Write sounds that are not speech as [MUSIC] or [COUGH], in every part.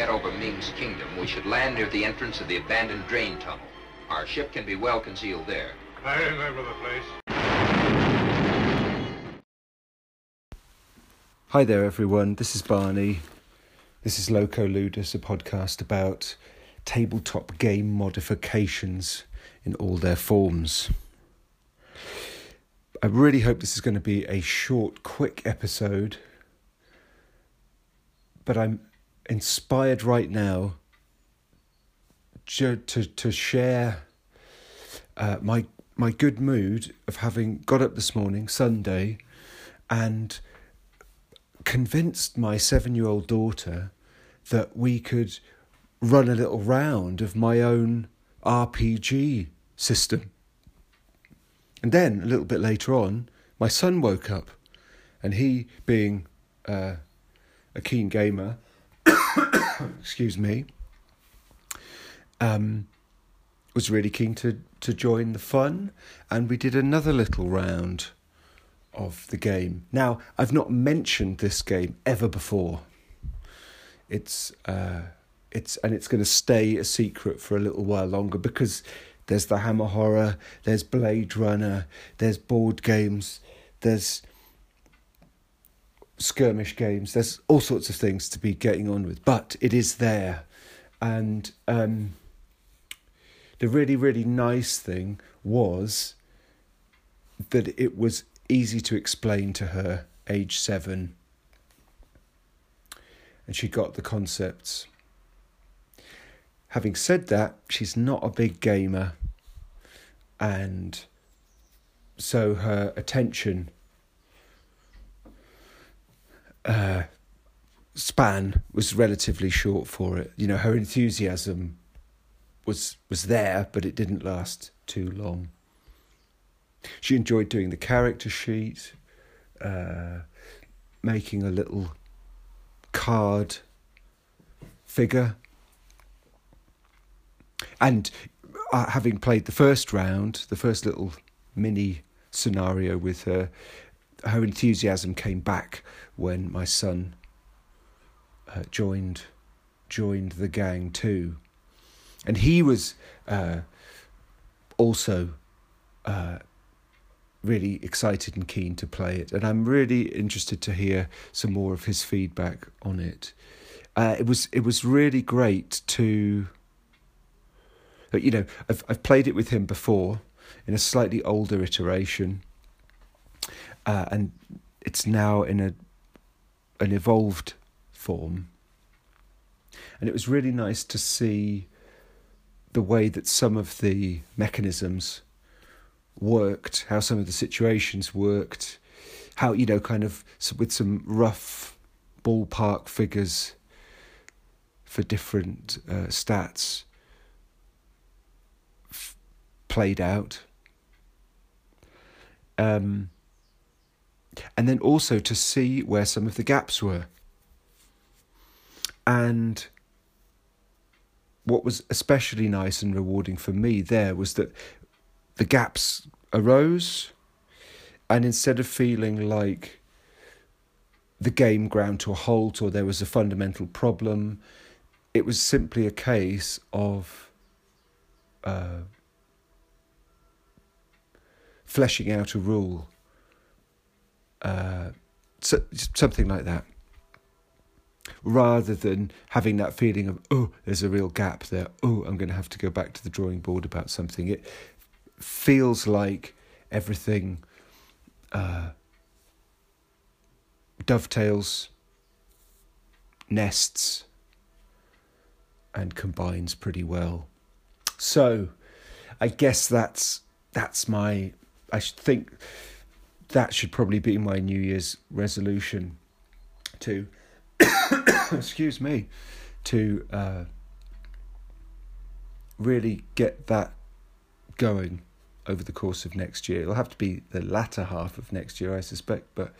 get over Ming's kingdom, we should land near the entrance of the abandoned drain tunnel. Our ship can be well concealed there. I remember the place. Hi there, everyone. This is Barney. This is Loco Ludus, a podcast about tabletop game modifications in all their forms. I really hope this is going to be a short, quick episode, but I'm inspired right now to to, to share uh, my my good mood of having got up this morning, Sunday, and convinced my seven year old daughter that we could run a little round of my own RPG system. And then a little bit later on, my son woke up, and he, being uh, a keen gamer, [COUGHS] excuse me, um, was really keen to, to join the fun, and we did another little round of the game. Now, I've not mentioned this game ever before. It's uh, it's and it's going to stay a secret for a little while longer because there's the Hammer Horror, there's Blade Runner, there's board games, there's skirmish games, there's all sorts of things to be getting on with. But it is there, and um, the really really nice thing was that it was easy to explain to her, age seven, and she got the concepts. Having said that, she's not a big gamer, and so her attention uh, span was relatively short for it. You know, her enthusiasm was was there, but it didn't last too long. She enjoyed doing the character sheet, uh, making a little card figure. And uh, having played the first round, the first little mini scenario with her, her enthusiasm came back when my son uh, joined joined the gang too, and he was uh, also uh, really excited and keen to play it, and I'm really interested to hear some more of his feedback on it. Uh, it was it was really great to, you know, I've I've played it with him before in a slightly older iteration, uh, and it's now in a an evolved form, and it was really nice to see the way that some of the mechanisms worked, how some of the situations worked, how, you know, kind of with some rough ballpark figures for different uh, stats f- played out. Um, and then also to see where some of the gaps were. And what was especially nice and rewarding for me there was that the gaps arose, and instead of feeling like the game ground to a halt or there was a fundamental problem, it was simply a case of uh, fleshing out a rule, uh, so, something like that rather than having that feeling of oh there's a real gap there oh i'm going to have to go back to the drawing board about something it feels like everything uh, dovetails, nests, and combines pretty well. So, I guess that's that's my. I should think that should probably be my New Year's resolution to. [COUGHS] excuse me, to uh, really get that going over the course of next year. It'll have to be the latter half of next year, I suspect, but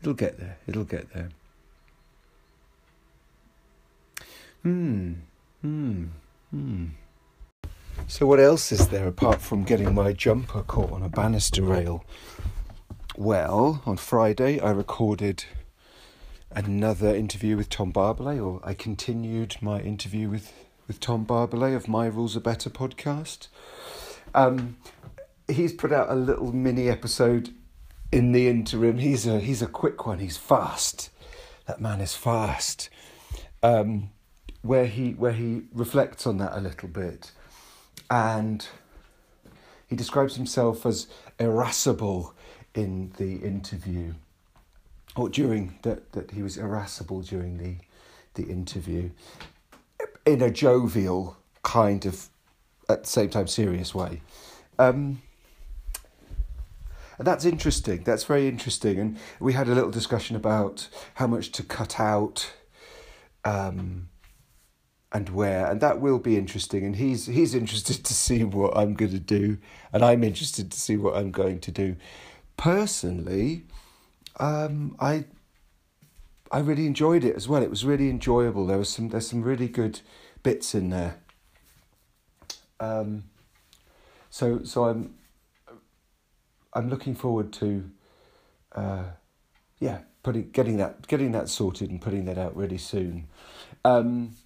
it'll get there. It'll get there. Hmm. Hmm. Hmm. So, what else is there apart from getting my jumper caught on a banister rail? Well, on Friday I recorded another interview with Tom Barbalet, or I continued my interview with, with Tom Barbalet of My Rules Are Better podcast. Um, he's put out a little mini episode in the interim. He's a he's a quick one. He's fast. That man is fast. Um, where he where he reflects on that a little bit, and he describes himself as irascible in the interview, or during that that he was irascible during the the interview, in a jovial kind of, at the same time serious way. Um, and that's interesting. That's very interesting. And we had a little discussion about how much to cut out. Um, and where, and that will be interesting. And he's he's interested to see what I'm going to do, and I'm interested to see what I'm going to do. Personally, um, I I really enjoyed it as well. It was really enjoyable. There was some there's some really good bits in there. Um, so so I'm I'm looking forward to, uh, yeah, putting getting that getting that sorted and putting that out really soon. Um,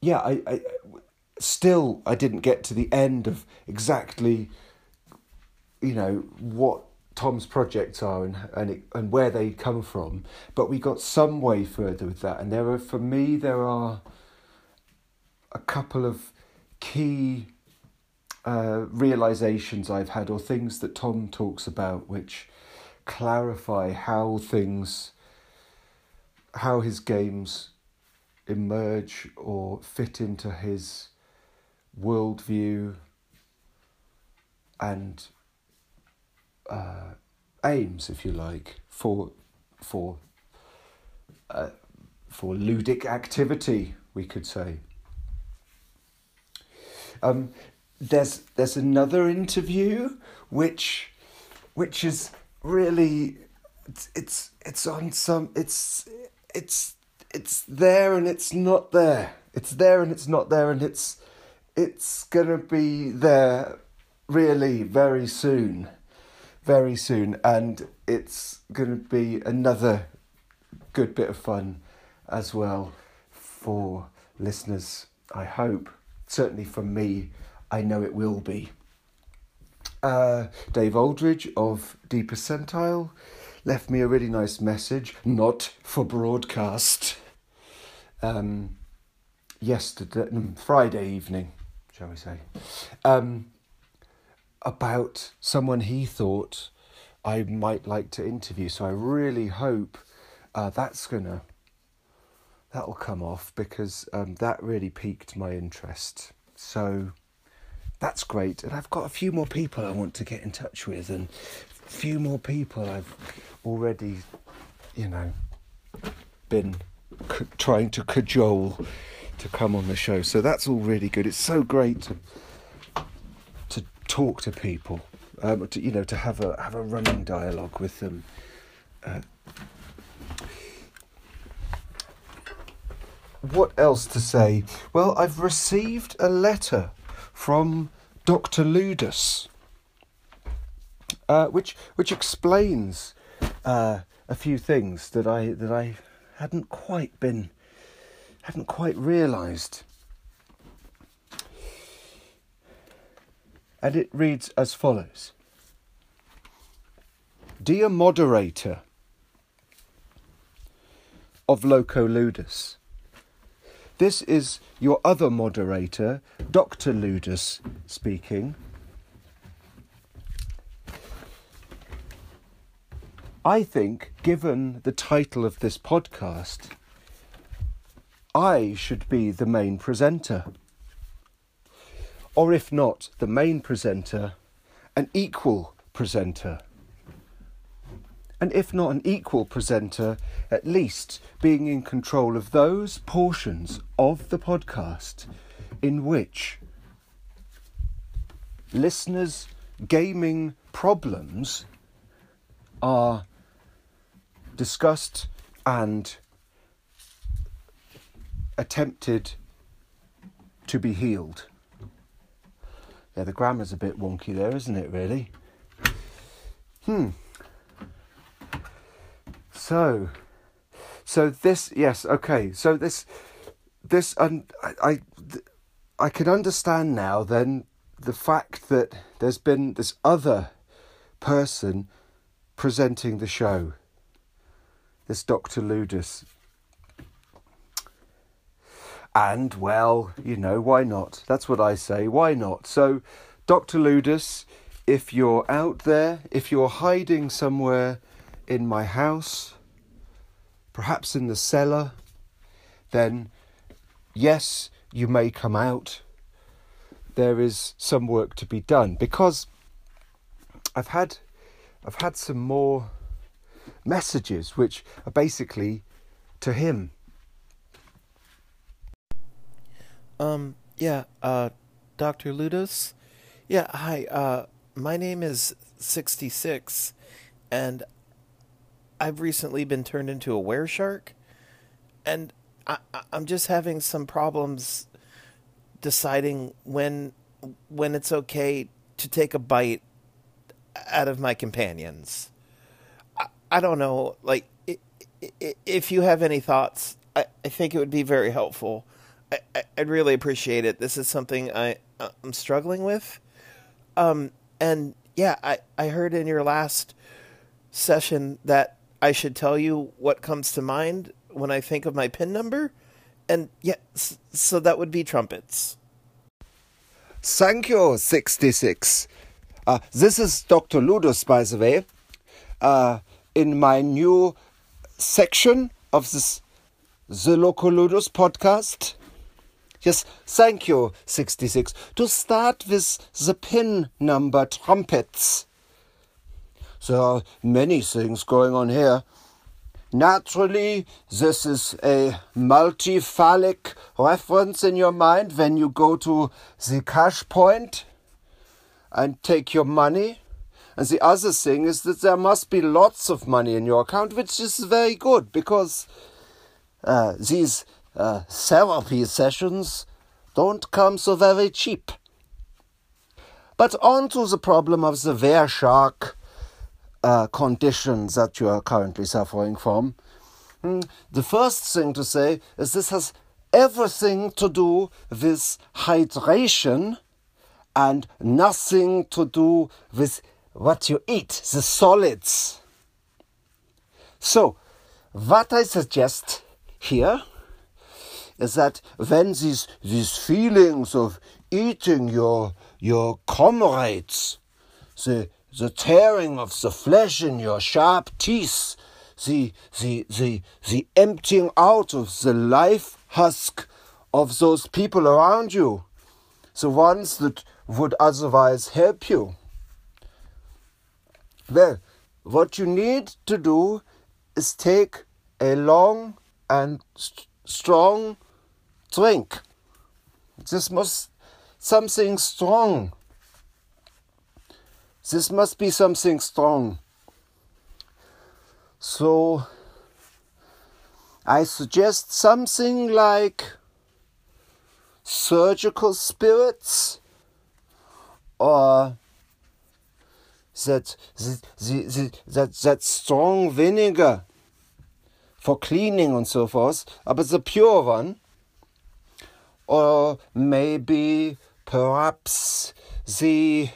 yeah, I, I still I didn't get to the end of exactly, you know, what Tom's projects are and and it, and where they come from, but we got some way further with that. And there are, for me, there are a couple of key uh, realizations I've had or things that Tom talks about, which clarify how things, how his games emerge or fit into his worldview and uh, aims, if you like, for for uh, for ludic activity, we could say. Um, there's there's another interview which which is really it's it's, it's on some it's it's it's there and it's not there. It's there and it's not there and it's it's gonna be there really very soon. Very soon. And it's gonna be another good bit of fun as well for listeners, I hope. Certainly for me, I know it will be. Uh, Dave Aldridge of D Percentile left me a really nice message, not for broadcast um, yesterday, mm, Friday evening, shall we say, um, about someone he thought I might like to interview. So I really hope uh, that's gonna that'll come off because um, that really piqued my interest. So that's great, and I've got a few more people I want to get in touch with, and a few more people I've already, you know, been c- trying to cajole to come on the show. So that's all really good. It's so great to talk to people, um, to, you know, to have a have a running dialogue with them. Uh, what else to say? Well, I've received a letter from Dr. Ludus, uh, which which explains uh, a few things that I that I hadn't quite been, hadn't quite realised. And it reads as follows Dear moderator of Loco Ludus, this is your other moderator, Dr. Ludus, speaking. I think, given the title of this podcast, I should be the main presenter. Or if not the main presenter, an equal presenter. And if not an equal presenter, at least being in control of those portions of the podcast in which listeners' gaming problems are discussed and attempted to be healed. Yeah, the grammar's a bit wonky there, isn't it, really? Hmm. So, so this yes okay. So this this and I, I I can understand now then the fact that there's been this other person presenting the show. This Dr. Ludus. And, well, you know, why not? That's what I say. Why not? So, Dr. Ludus, if you're out there, if you're hiding somewhere in my house, perhaps in the cellar, then yes, you may come out. There is some work to be done because I've had I've had some more messages which are basically to him. Um, yeah, uh, Dr. Ludus? Yeah, hi, uh, my name is 66, and I've recently been turned into a were shark, and I, I'm just having some problems deciding when when it's okay to take a bite out of my companions. I, I don't know, like if you have any thoughts, I, I think it would be very helpful. I, would really appreciate it. This is something I I'm struggling with. Um, and yeah, I I heard in your last session that I should tell you what comes to mind when I think of my pin number, and yeah, so that would be trumpets. Thank you, sixty six. Uh, this is Dr. Ludus, by the way. Uh, in my new section of this The Loco Ludus podcast. Yes, thank you, 66. To start with the pin number trumpets. There are many things going on here. Naturally, this is a multi-phallic reference in your mind when you go to the cash point and take your money. And the other thing is that there must be lots of money in your account, which is very good because uh, these uh, therapy sessions don't come so very cheap. But on to the problem of the were shark uh, conditions that you are currently suffering from. Hmm, the first thing to say is this has everything to do with hydration and nothing to do with what you eat, the solids. So, what I suggest here is that when these, these feelings of eating your, your comrades, the, the tearing of the flesh in your sharp teeth, the, the, the, the emptying out of the life husk of those people around you, the ones that would otherwise help you. Well, what you need to do is take a long and st strong drink. This must something strong. This must be something strong. So I suggest something like surgical spirits or that, that, that, that strong vinegar for cleaning and so forth, but the pure one, or maybe perhaps the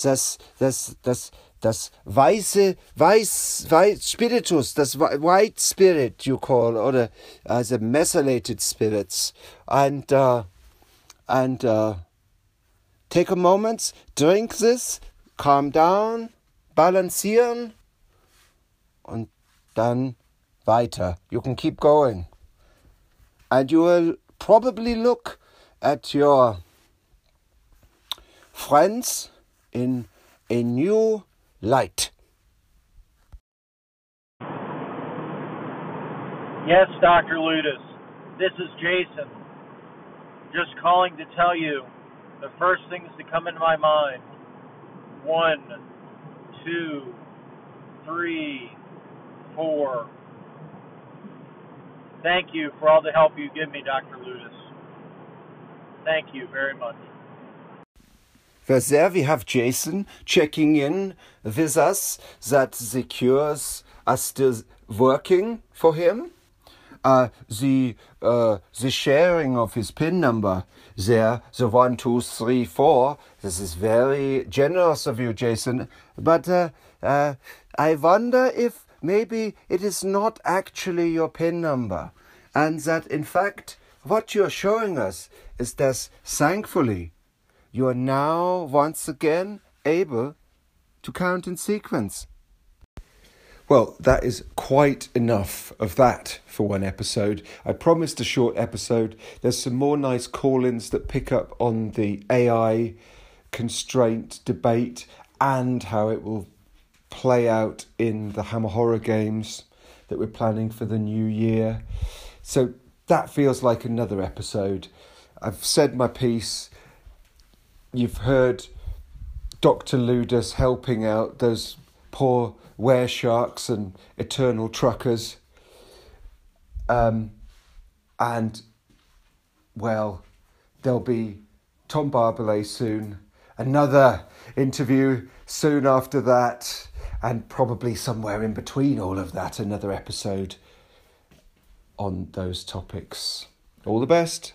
das, das, das, das weiße, weiß, weiß Spiritus, das white spirit you call, or uh, the methylated spirits, and uh, and uh, Take a moment, drink this, calm down, balancieren und dann weiter. You can keep going. And you will probably look at your friends in a new light. Yes, Dr. Ludus. This is Jason. Just calling to tell you the first things to come into my mind one, two, three, four. Thank you for all the help you give me, Dr. Ludus. Thank you very much. There we have Jason checking in with us that the cures are still working for him. Uh, the uh, the sharing of his PIN number there, the one, two, three, four. This is very generous of you, Jason. But uh, uh, I wonder if maybe it is not actually your PIN number, and that in fact what you are showing us is that thankfully you are now once again able to count in sequence. Well, that is quite enough of that for one episode. I promised a short episode. There's some more nice call ins that pick up on the AI constraint debate and how it will play out in the Hammer Horror games that we're planning for the new year. So that feels like another episode. I've said my piece. You've heard Dr. Ludus helping out those poor were sharks and eternal truckers. Um, and, well, there'll be Tom Barbalet soon, another interview soon after that, and probably somewhere in between all of that, another episode on those topics. All the best.